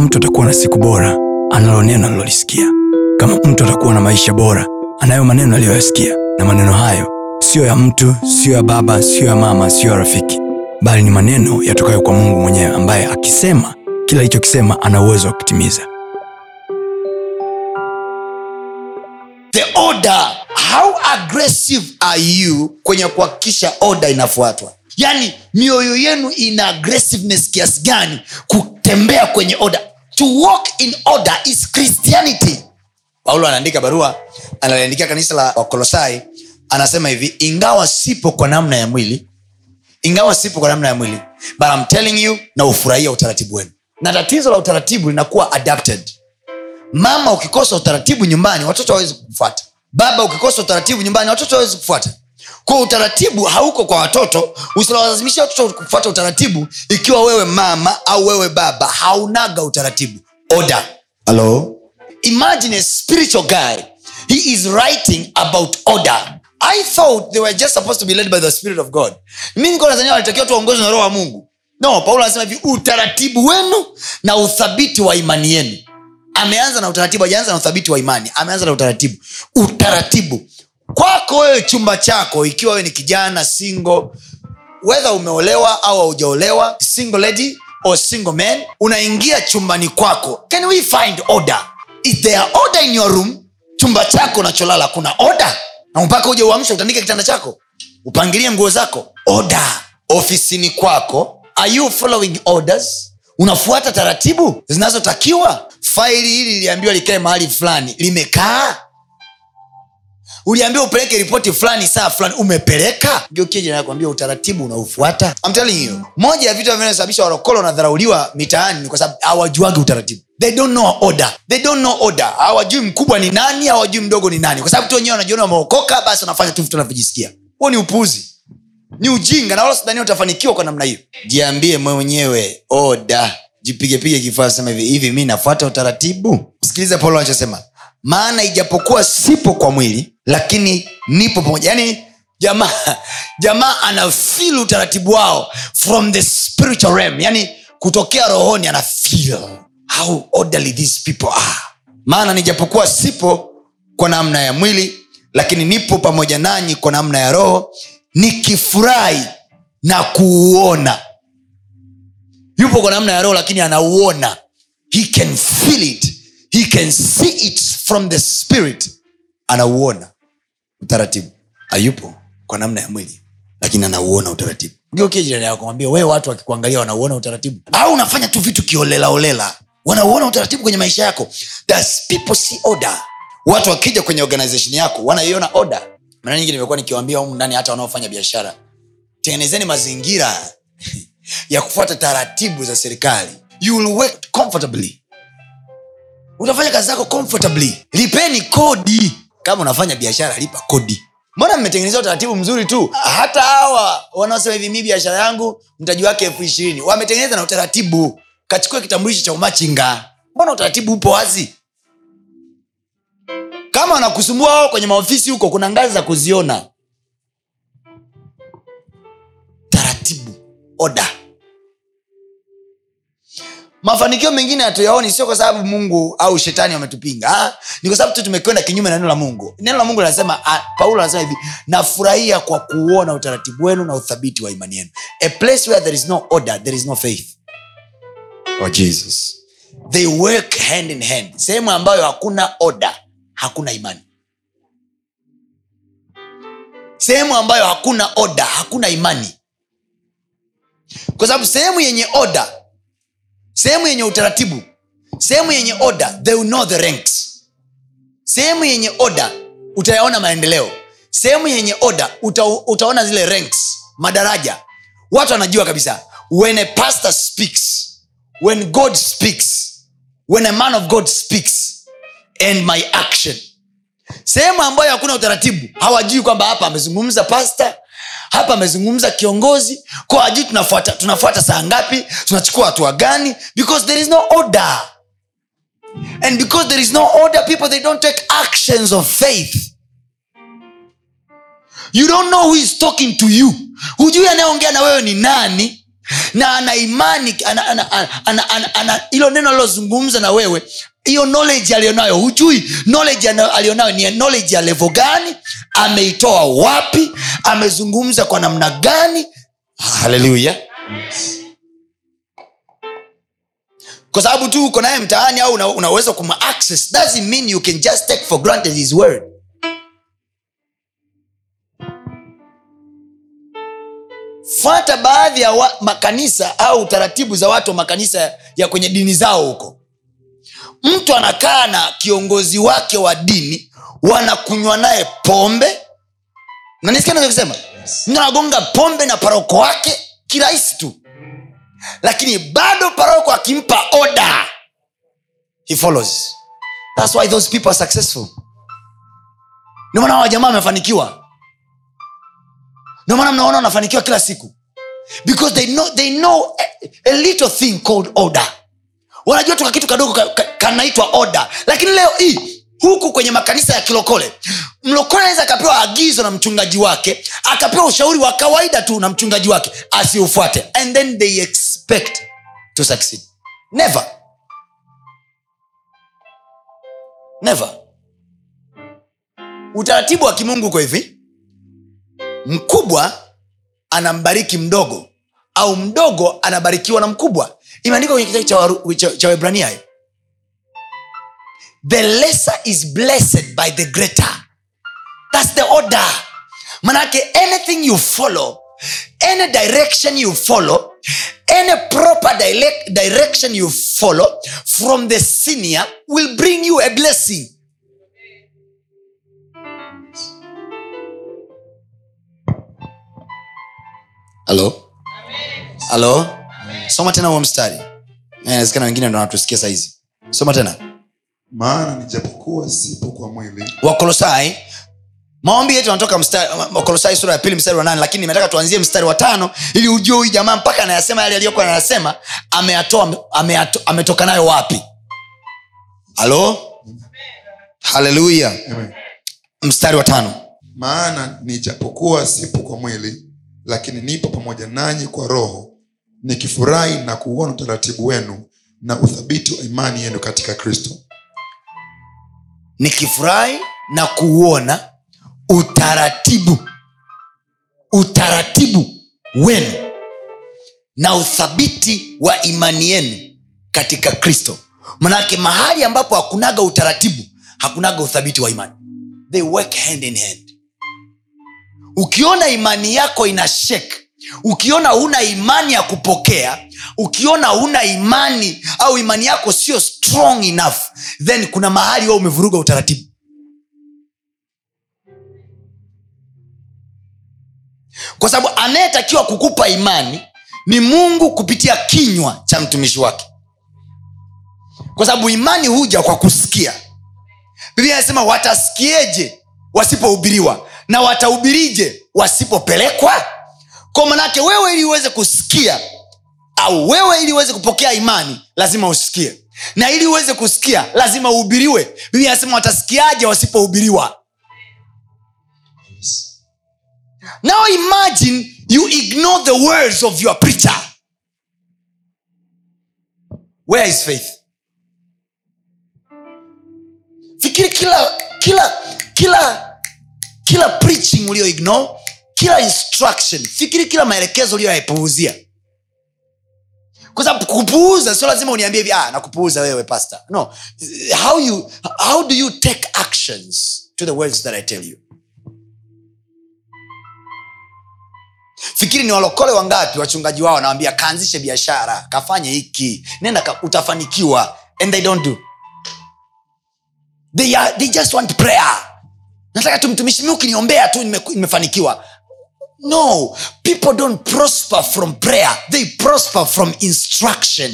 kama mtu atakuwa na siku bora analo neno alilolisikia kama mtu atakuwa na maisha bora anayo maneno aliyoyasikia. Na maneno hayo siyo ya mtu siyo ya baba siyo ya mama siyo ya rafiki. Bali ni maneno yatokayo kwa mungu mwenyewe ambaye akisema kila alichokisema ana uwezo wa kutimiza. The order. How aggressive are you kwenye kuhakikisha order inafuatwa? Yaani mioyo yenu ina aggressiveness kiasi gani kutembea kwenye order to walk in order is christianity. Paulo anaandika barua analiandikia kanisa la wakolosai anasema hivi ingawa sipo kwa namna ya mwili ingawa sipo kwa namna ya mwili but I'm telling you na ufurahia utaratibu wenu. Na tatizo la utaratibu linakuwa adapted. Mama ukikosa utaratibu nyumbani watoto hawezi kufuata baba ukikosa utaratibu nyumbani watoto hawezi kufuata kwa utaratibu hauko kwa watoto. Usilawazimisha watoto kufuata utaratibu ikiwa wewe mama au wewe baba haunaga utaratibu. Oda hello? Imagine a spiritual guy. He is writing about order. I thought they were just supposed to be led by the spirit of god. Mi niko tanzania walitakiwa tuwaongozwe na roho wa mungu. No paulo anasema hivi utaratibu wenu na uthabiti wa imani yenu. Ameanza na utaratibu ajaanza na uthabiti wa imani. Ameanza na utaratibu. Utaratibu kwako wewe chumba chako ikiwa wewe ni kijana single wedha umeolewa au haujaolewa single lady or single man unaingia chumbani kwako. Can we find order? Is there order in your room? Chumba chako unacholala kuna order? Na mpaka uje uamsha utandike kitanda chako? Upangilie nguo zako? Order. Ofisini kwako are you following orders? Unafuata taratibu zinazotakiwa? Faili hili liliambiwa likae mahali fulani limekaa uliambiwa upeleke ripoti fulani saa fulani umepeleka? Nakwambia utaratibu unaufuata you. Moja ya vitu vinavyosababisha warokolo wanadharauliwa mitaani ni kwa sababu hawajuagi utaratibu. They don't know order. They don't know order. Hawajui mkubwa ni nani hawajui mdogo ni nani. Kwa sababu tu wenyewe wanajiona wameokoka basi wanafanya tu vitu wanavyojisikia. Huo ni upuuzi ni ujinga na wala sidhania utafanikiwa kwa namna hiyo. Jiambie mwenyewe oda jipigepige kifaa sema hivi hivi mi nafuata utaratibu? Sikiliza paulo anachosema maana ijapokuwa sipo kwa mwili lakini nipo pamoja. Yaani jamaa jamaa anafil utaratibu wao from the spiritual realm. Yani kutokea rohoni ana how orderly these people are. Maana nijapokuwa sipo kwa namna ya mwili lakini nipo pamoja nanyi kwa namna ya roho nikifurahi na kuuona. Yupo kwa namna ya roho lakini anauona. He can feel it he can see it from the spirit. Anauona utaratibu. Hayupo kwa namna ya mwili lakini anauona utaratibu. Geukie wewe watu wakikuangalia wanauona utaratibu. Au unafanya tu vitu kiolelaolela wanauona utaratibu kwenye maisha yako. Does people see order? Watu wakija kwenye organization yako wanaiona order. Mara nyingi nimekuwa nikiwambia humu ndani hata wanaofanya biashara tengenezeni mazingira ya kufuata taratibu za serikali. You will work comfortably utafanya kazi zako comfortably. Lipeni kodi. Kama unafanya biashara lipa kodi. Mbona mmetengeneza utaratibu mzuri tu? Hata hawa wanaosema hivi mi biashara yangu mtaji wake elfu ishirini. Wametengeneza na utaratibu. Kachukua kitambulisho cha umachinga. Mbona utaratibu upo wazi? Kama wanakusumbua wao kwenye maofisi huko kuna ngazi za kuziona. Taratibu. Oda mafanikio mengine hatuyaoni sio kwa sababu mungu au shetani wametupinga ni kwa sababu tu tumekwenda kinyume na neno la mungu. Neno la mungu linasema paulo anasema hivi nafurahia kwa kuona utaratibu wenu na uthabiti wa imani yenu. A place where there is no order there is no faith. Oh jesus. They work hand in hand. Sehemu ambayo hakuna order hakuna imani. Sehemu ambayo hakuna order hakuna imani. Kwa sababu sehemu yenye order sehemu yenye utaratibu. Sehemu yenye order they will know the ranks. Sehemu yenye order utayaona maendeleo. Sehemu yenye order uta, utaona zile ranks madaraja. Watu wanajua kabisa when a pastor speaks when god speaks when a man of god speaks and my action. Sehemu ambayo hakuna utaratibu hawajui kwamba hapa amezungumza pasta hapa amezungumza kiongozi kwa ajui tunafuata tunafuata saa ngapi tunachukua hatua gani? Because there is no order. And because there is no order people they don't take actions of faith. You don't know who is talking to you. Hujui anayeongea na wewe ni nani na ana imani ana- ana- ana- ana- ana- ana- hilo neno alilozungumza na wewe hiyo knowledge alionayo hujui knowledge aliyonayo ni knowledge ya levo gani ameitoa wapi amezungumza kwa namna gani. Haleluya kwa sababu tu uko naye mtaani au una- unaweza kuma access doesn't mean you can just take for granted his word. Fata baadhi ya wa, makanisa au taratibu za watu wa makanisa ya kwenye dini zao huko mtu anakaa na kiongozi wake wa dini wanakunywa naye pombe. Nanisikia mtu anagonga pombe na paroko wake kirahisi tu. Lakini bado paroko akimpa oda he follows. Thats why those people are successful. Ndio maana hawa jamaa wamefanikiwa. Ndio maana mnaona wanafanikiwa kila siku. Because they know, they know a, a little thing called order wanajua tuka kitu kadogo ka- ka- kanaitwa order. Lakini leo hii huku kwenye makanisa ya kilokole mlokole anaweza akapewa agizo na mchungaji wake akapewa ushauri wa kawaida tu na mchungaji wake asiufuate. And then they expect to succeed. Never. Never. Utaratibu wa kimungu uko hivi. Mkubwa anambariki mdogo au mdogo anabarikiwa na mkubwa imeandikwa kwenye kitabu cha webrania hiyo the lesser is blessed by the greater. Thats the order. Manake anything you follow any direction you follow any proper direct, direction you follow from the senior will bring you a blessing. Hello? Halo soma tena huo mstari. Eh, inawezekana wengine ndo wanatusikia sahizi soma tena. Maana nijapokuwa sipo kwa mwili. Wakolosai maombi yetu anatoka wakolosai sura ya pili mstari wa nane lakini nimetaka tuanzie mstari wa tano ili ujue huyu jamaa mpaka anayasema yale aliyokuwa anayasema ameyatoa ametoka nayo wapi? Halo? Haleluya. Mstari wa tano. Maana nijapokuwa sipo kwa mwili lakini nipo pamoja nanyi kwa roho nikifurahi na kuuona utaratibu wenu na uthabiti wa imani yenu katika kristo. Nikifurahi na kuuona utaratibu utaratibu wenu na uthabiti wa imani yenu katika kristo. Manake mahali ambapo hakunaga utaratibu hakunaga uthabiti wa imani. They work hand in hand. Ukiona imani yako ina shek ukiona huna imani ya kupokea ukiona huna imani au imani yako sio strong enough then kuna mahali wao umevuruga utaratibu. Kwa sababu anayetakiwa kukupa imani ni mungu kupitia kinywa cha mtumishi wake. Kwa sababu imani huja kwa kusikia. Biblia anasema watasikieje wasipohubiriwa na watahubirije wasipopelekwa kwa manake wewe ili uweze kusikia au wewe ili uweze kupokea imani lazima usikie. Na ili uweze kusikia lazima uhubiriwe. Biblia anasema watasikiaje wasipohubiriwa? Now imagine you ignore the words of your preacher. Where is faith? Fikiri kila kila kila kila preaching ulio ignore kila instruction fikiri kila maelekezo uliyoyapuuzia. Kwa kupuuza sio lazima uniambie hivi ah, nakupuuza wewe pasta no. How, you, how do you take actions to the words that i tell you? Fikiri ni walokole wangapi wachungaji wao wanawambia kaanzishe biashara kafanye hiki nenda ka, utafanikiwa. And they don't do. They, are, they just want prayer. Nataka tu mtumishi mi ukiniombea tu nime- nimefanikiwa no people don't prosper from prayer they prosper from instruction.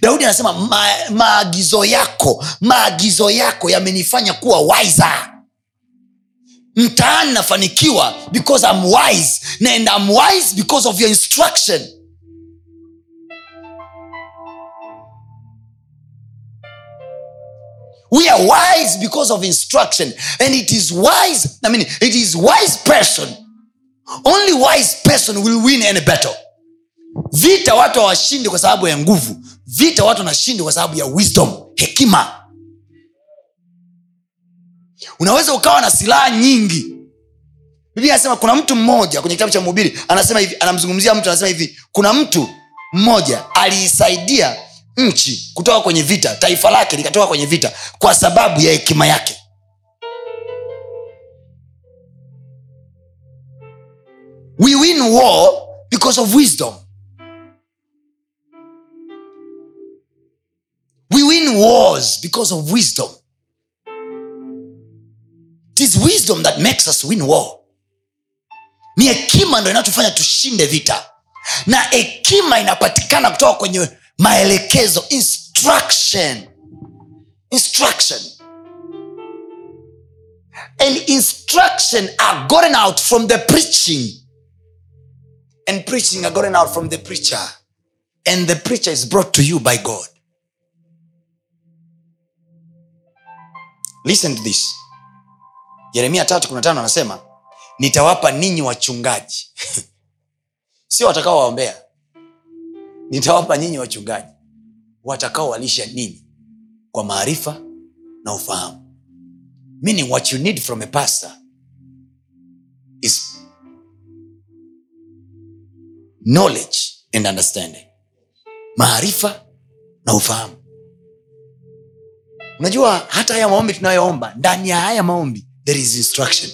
Daudi anasema ma, maagizo yako maagizo yako yamenifanya kuwa wiser. Mtaani nafanikiwa because I'm wise and I'm wise because of your instruction. We are wise because of instruction and it is wise i mean it is wise person only wise person will win any battle. Vita watu hawashindi kwa sababu ya nguvu. Vita watu wanashindi kwa sababu ya wisdom hekima. Unaweza ukawa na silaha nyingi. Biblia anasema kuna mtu mmoja kwenye kitabu cha mhubiri anasema hivi anamzungumzia mtu anasema hivi kuna mtu mmoja aliisaidia nchi kutoka kwenye vita taifa lake likatoka kwenye vita kwa sababu ya hekima yake we win war because of wisdom. We win wars because of wisdom. It is wisdom that makes us win war. Ni hekima ndo inatufanya tushinde vita. Na hekima inapatikana kutoka kwenye maelekezo instruction. Instruction. And instruction are gotten out from the preaching and preaching are gotten out from the preacher. And the preacher is brought to you by god. Listen to this. Yeremia tatu kumi na tano anasema nitawapa ninyi wachungaji. Sio watakaowaombea. Nitawapa ninyi wachungaji. Watakaowalisha ninyi kwa maarifa na ufahamu. Meaning what you need from a pastor is knowledge and understanding. Maarifa na ufahamu. Unajua hata haya maombi tunayoomba ndani ya haya maombi there is instruction.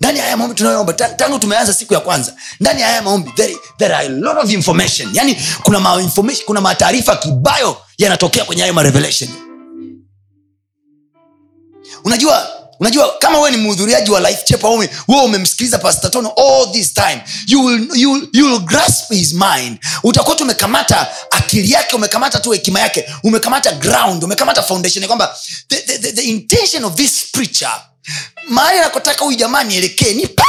Ndani ya haya maombi tunayoomba ta- tangu tumeanza siku ya kwanza ndani ya haya maombi there, there are a lot of information. Yani kuna ma kuna mataarifa kibayo yanatokea kwenye hayo marevelation unajua unajua kama wewe ni mhudhuriaji wa life chap wewe umemsikiliza pastor tono all this time you will, you you will grasp his mind. Utakuwa tu umekamata akili yake umekamata tu hekima yake umekamata ground umekamata foundation kwamba the, the, the, the intention of this preacher mahali anakotaka huyu jamaa nielekee ni pale.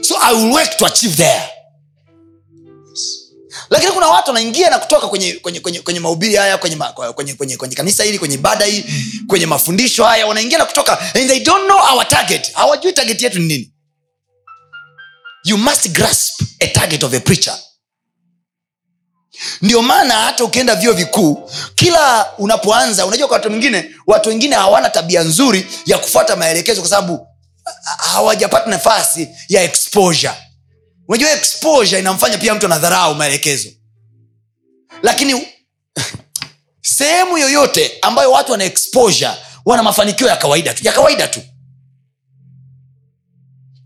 So i will work to achieve there lakini kuna watu wanaingia na kutoka kwenye kwenye kwenye, kwenye mahubiri haya kwenye, ma, kwenye, kwenye, kwenye kanisa hili kwenye ibada hii kwenye mafundisho haya wanaingia na kutoka and they don't know our target. Hawajui target yetu ni nini. You must grasp a target of a preacher. Ndio maana hata ukienda vyuo vikuu kila unapoanza unajua kwa watu wengine watu wengine hawana tabia nzuri ya kufuata maelekezo kwa sababu hawajapata nafasi ya exposure unajua exposure inamfanya pia mtu anadharau maelekezo. Lakini sehemu yoyote ambayo watu wana exposure wana mafanikio ya kawaida tu ya kawaida tu.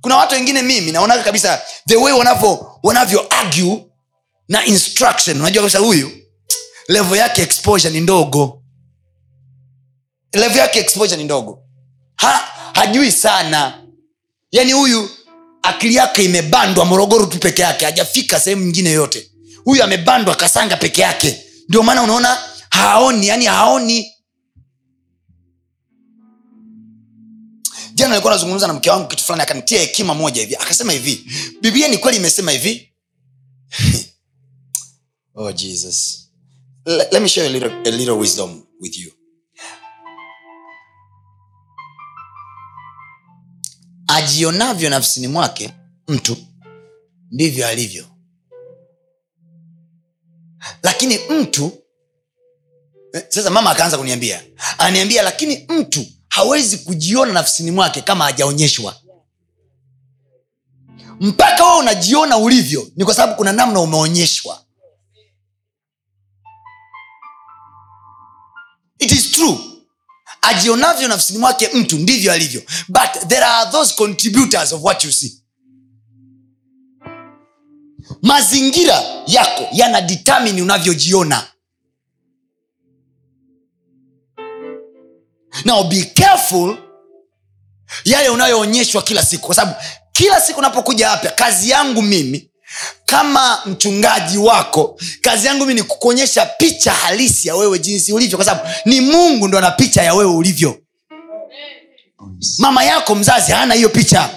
Kuna watu wengine mimi naonaga kabisa the way wanavyo wanavyo argue na instruction. Unajua kabisa huyu levo yake exposure ni ndogo. Levo yake exposure ni ndogo. Ha, hajui sana. Yaani huyu akili yake imebandwa morogoro tu peke yake hajafika sehemu nyingine yoyote huyu amebandwa kasanga peke yake. Ndio maana unaona haoni yani haoni. Jana nilikuwa nazungumza na mke wangu kitu fulani akanitia hekima moja hivi. Akasema hivi biblia ni kweli imesema hivi? Oh jesus. L- let me share a little, a little wisdom with you ajionavyo nafsini mwake mtu. Ndivyo alivyo. Lakini mtu eh, sasa mama akaanza kuniambia. Ananiambia lakini mtu hawezi kujiona nafsini mwake kama hajaonyeshwa. Mpaka wewe unajiona ulivyo ni kwa sababu kuna namna umeonyeshwa. It is true ajionavyo nafsini mwake mtu ndivyo alivyo. But there are those contributors of what you see. Mazingira yako yana ditamini unavyojiona. Now be careful yale unayoonyeshwa kila siku kwa sababu kila siku unapokuja hapa kazi yangu mimi kama mchungaji wako kazi yangu mi ni kukuonyesha picha halisi ya wewe jinsi ulivyo kwa sababu ni mungu ndo ana picha ya wewe ulivyo. Mama yako mzazi hana hiyo picha.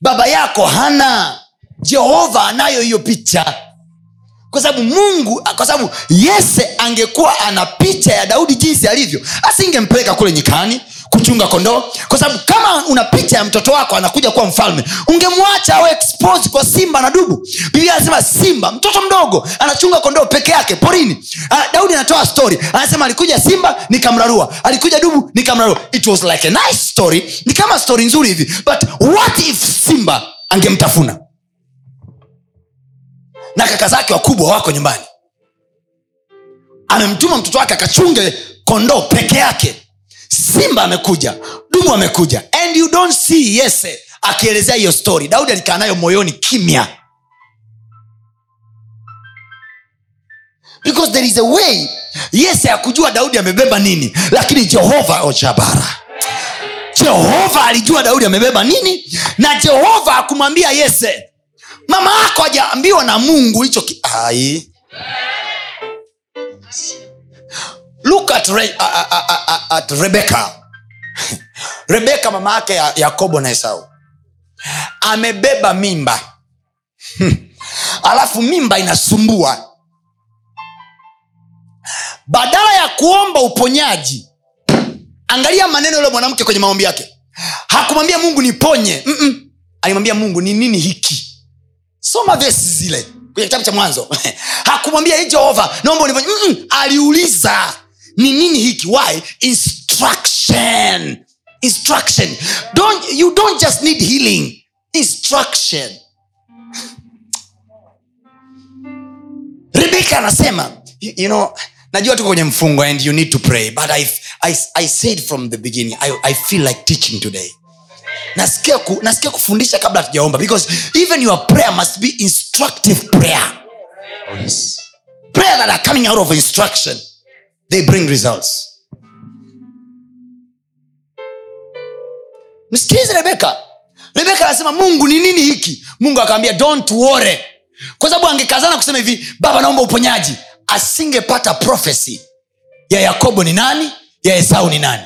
Baba yako hana. Jehova anayo hiyo picha. Kwa sababu mungu kwa sababu yese angekuwa ana picha ya daudi jinsi alivyo asingempeleka kule nyikani kuchunga kondoo. Kwa sababu kama una picha ya mtoto wako anakuja kuwa mfalme ungemwacha awe expose kwa simba na dubu. Biblia anasema simba mtoto mdogo anachunga kondoo peke yake porini. Uh, daudi anatoa story. Anasema alikuja simba nikamrarua. Alikuja dubu nikamrarua. It was like a nice story. Ni kama story nzuri hivi. But what if simba angemtafuna? Na kaka zake wakubwa wako nyumbani. Amemtuma mtoto wake akachunge kondoo peke yake simba amekuja dumu amekuja. And you don't see yese akielezea hiyo story. Daudi alikaa nayo moyoni kimya. Because there is a way yese akujua daudi amebeba nini lakini jehova ochabara jehova alijua daudi amebeba nini na jehova akumwambia yese mama yako hajaambiwa na mungu hicho ki- look at, Re, a, a, a, a, at rebeka rebeka mama yake ya, yakobo na esau. Amebeba mimba. Alafu mimba inasumbua. Badala ya kuomba uponyaji angalia maneno yule mwanamke kwenye maombi yake. Hakumwambia mungu niponye. Alimwambia mungu ni nini hiki? Soma vesi zile kwenye kitabu cha mwanzo. Hakumwambia hii jehova naomba aliuliza ni nini hiki why instruction. Instruction. Don't, you don't just need healing. Instruction. Rebeka anasema you, you know najua tuko kwenye mfungo and you need to pray but i, I, I said from the beginning I, i feel like teaching today. Nasikia, ku, nasikia kufundisha kabla hatujaomba because even your prayer must be instructive prayer. Oh, yes. prayer that are coming out of instruction they bring results. Msikilize rebeka rebeka anasema mungu ni nini hiki? Mungu akamwambia don't worry. Kwa sababu angekazana kusema hivi baba naomba uponyaji. Asingepata prophecy ya yakobo ni nani ya esau ni nani.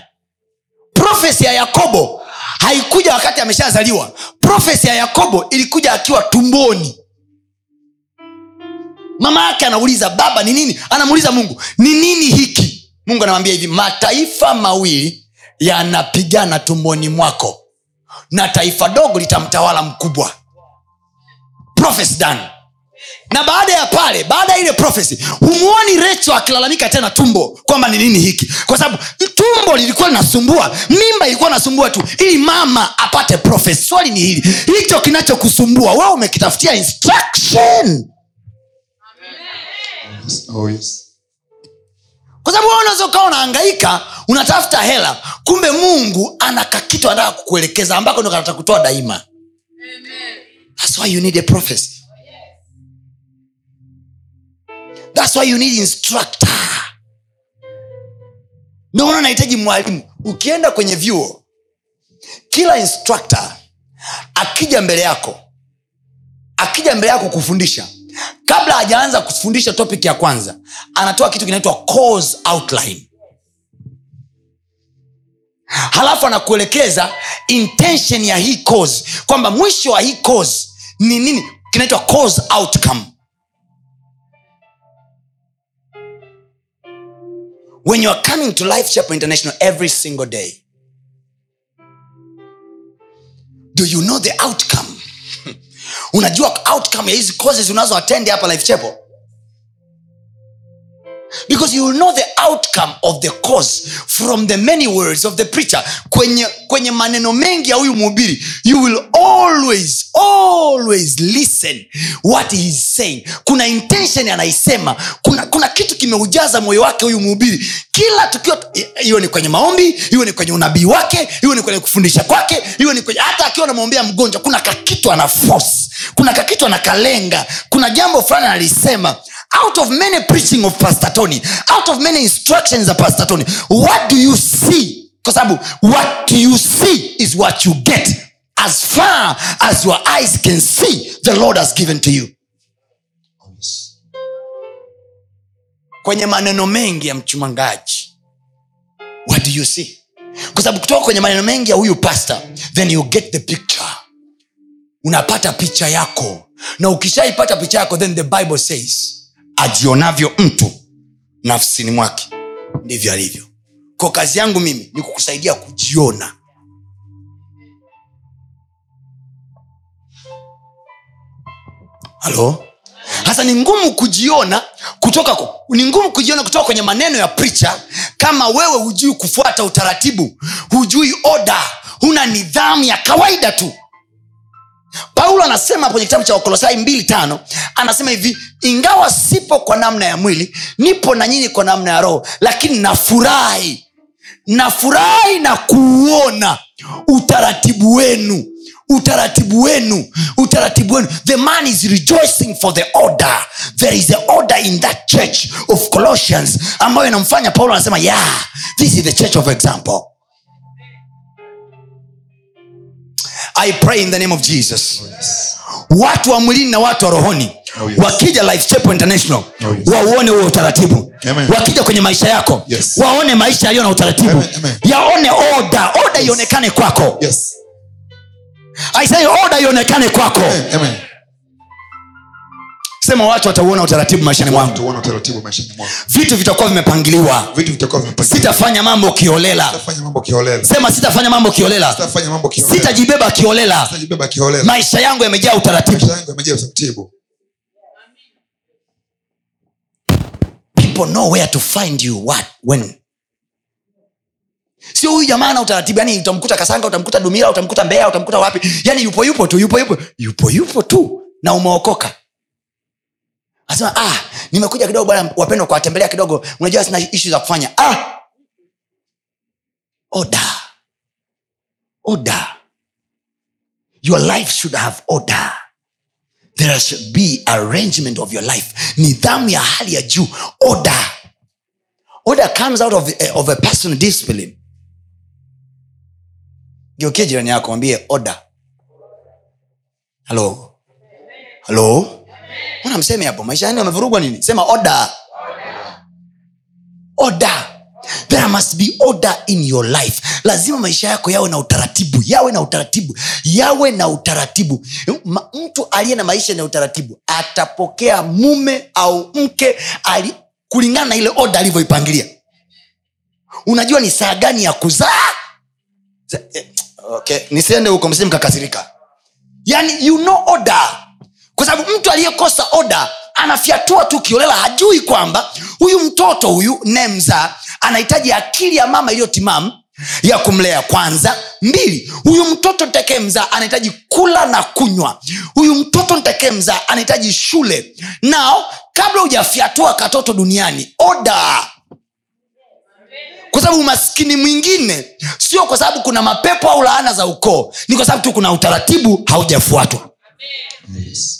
Profesi ya yakobo haikuja wakati ameshazaliwa. Profesi ya yakobo ilikuja akiwa tumboni mama yake anauliza baba ni nini? Anamuuliza mungu ni nini hiki? Mungu anamwambia hivi mataifa mawili yanapigana tumboni mwako na taifa dogo litamtawala mkubwa. Done. Na baada ya pale baada ya ile profesi humuoni recho akilalamika tena tumbo kwamba ni nini hiki. Kwa sababu tumbo lilikuwa linasumbua mimba ilikuwa nasumbua tu ili mama apate profesi swali ni hili hicho kinachokusumbua wewe umekitafutia instruction Yes. Oh, yes. kwa sababu unaweza ukawa unaangaika unatafuta hela kumbe mungu ana kakitu anataka kukuelekeza ambako ndo kanataka kutoa daima That's why you need a prophecy. That's why you need instructor ndio maana nahitaji mwalimu ukienda kwenye vyuo kila instructor akija mbele yako akija mbele yako kufundisha kabla hajaanza kufundisha topic ya kwanza anatoa kitu kinaitwa cause outline. Halafu anakuelekeza intention ya hii cause kwamba mwisho wa hii cause ni nini? Kinaitwa cause outcome. When you are coming to life chapel international every single day do you know the outcome unajua outcome ya hizi courses unazo attend hapa life chapel because you will know the outcome of the cause from the many words of the preacher. Kwenye, kwenye maneno mengi ya huyu mhubiri you will always always listen what he is saying. Kuna intention anaisema kuna, kuna kitu kimeujaza moyo wake huyu mhubiri. Kila tukio iwe ni kwenye maombi iwe ni kwenye unabii wake iwe ni kwenye kufundisha kwake iwe ni kwenye hata akiwa anamwombea mgonjwa kuna kakitu ana force kuna kakitu anakalenga kuna jambo fulani analisema out of many preaching of pastor tony out of many instructions of pastor tony what do you see? Kwa sababu what you see is what you get as far as your eyes can see the lord has given to you. Kwenye maneno mengi ya mchumangaji what do you see? Kwa sababu kutoka kwenye maneno mengi ya huyu pastor then you get the picture. Unapata picha yako. Na ukishaipata picha yako then the bible says ajionavyo mtu nafsini mwake ndivyo alivyo. Ko kazi yangu mimi ni kukusaidia kujiona. Halo? Hasa ni ngumu kujiona kutoka ni ngumu kujiona kutoka kwenye maneno ya pricha kama wewe hujui kufuata utaratibu hujui oda huna nidhamu ya kawaida tu paulo anasema kwenye kitabu cha wakolosai mbili tano anasema hivi ingawa sipo kwa namna ya mwili nipo na nyinyi kwa namna ya roho lakini nafurahi nafurahi na kuuona utaratibu wenu utaratibu wenu utaratibu wenu. The man is rejoicing for the order. There is a order in that church of colossians ambayo inamfanya paulo anasema yeah this is the church of example i pray in the name of jesus watu wa mwilini na watu wa rohoni Oh, yes. wakija life chapel international Oh, yes. wauone huo utaratibu Amen. wakija kwenye maisha yako Yes. waone maisha yaliyo na utaratibu Amen, amen. yaone oda oda ionekane kwako yes aisee oda ionekane kwako amen amen sema watu watauona utaratibu maishani mwangu. Vitu vitakuwa vimepangiliwa. Sitafanya mambo kiolela. Sema sitafanya mambo kiolela. Sitajibeba kiolela. Maisha yangu yamejaa utaratibu. Maisha yangu yamejaa utaratibu. People know where to find you what when. Sio huyu jamaa na utaratibu yani utamkuta kasanga utamkuta dumira utamkuta mbea utamkuta wapi? Yani yupo yupo tu yupo yupo. Yupo yupo tu na umeokoka asema ah nimekuja kidogo bwana wapendwa kuwatembelea kidogo. Unajua sina ishu za kufanya. Ah! Order. Order. Your life should have order. There should be arrangement of your life. Nidhamu ya hali ya juu. Order. Order comes out of, eh, of a personal discipline. Geukie jirani yako mwambie order. Halo halo mbona mseme hapo? Maisha yani wamevurugwa nini? Sema order. Order. There must be order in your life. Lazima maisha yako yawe na utaratibu. Yawe na utaratibu. Yawe na utaratibu. Ma, mtu aliye na maisha na utaratibu atapokea mume au mke ali, kulingana na ile oda alivyoipangilia. Unajua ni saa gani ya kuzaa? Eh, okay. nisiende huko msije mkakasirika. Yani you know order kwa sababu mtu aliyekosa oda anafyatua tu kiolela hajui kwamba huyu mtoto huyu nemza anahitaji akili ya mama iliyotimamu ya kumlea kwanza. Mbili huyu mtoto nitakee mzaa anahitaji kula na kunywa. Huyu mtoto nitakee mzaa anahitaji shule. Nao kabla hujafyatua katoto duniani oda kwa sababu umaskini mwingine sio kwa sababu kuna mapepo au laana za ukoo ni kwa sababu tu kuna utaratibu haujafuatwa. Yes.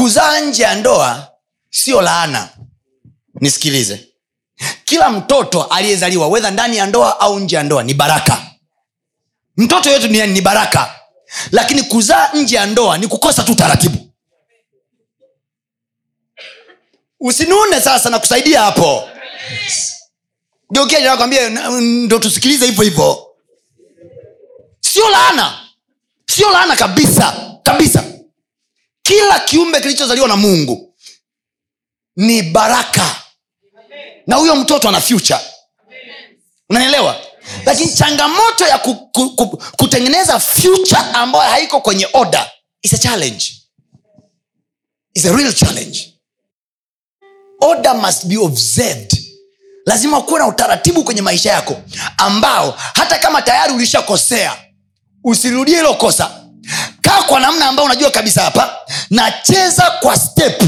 Kuzaa nje ya ndoa sio laana. Nisikilize. Kila mtoto aliyezaliwa wedha ndani ya ndoa au nje ya ndoa ni baraka. Mtoto yote duniani ni baraka. Lakini kuzaa nje ya ndoa ni kukosa tu taratibu. Usinune sasa nakusaidia hapo. Geukia nakwambia ndo tusikilize hivyo hivyo. Sio laana. Sio laana kabisa. Kabisa kila kiumbe kilichozaliwa na mungu ni baraka. Na huyo mtoto ana fyucha unanielewa? Lakini changamoto ya ku, ku, ku, kutengeneza future ambayo haiko kwenye oda is a challenge. Is a real challenge. Order must be observed. Lazima kuwe na utaratibu kwenye maisha yako ambao hata kama tayari ulishakosea usirudie hilo kosa kaa kwa namna ambayo unajua kabisa hapa. Nacheza kwa step.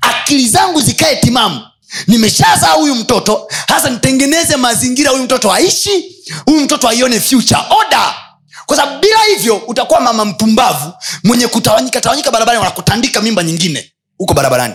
Akili zangu zikae timamu. Nimeshazaa huyu mtoto. Hasa nitengeneze mazingira huyu mtoto aishi. Huyu mtoto aione future. Order! Kwa sababu bila hivyo utakuwa mama mpumbavu mwenye kutawanyika tawanyika barabarani wanakutandika mimba nyingine. Huko barabarani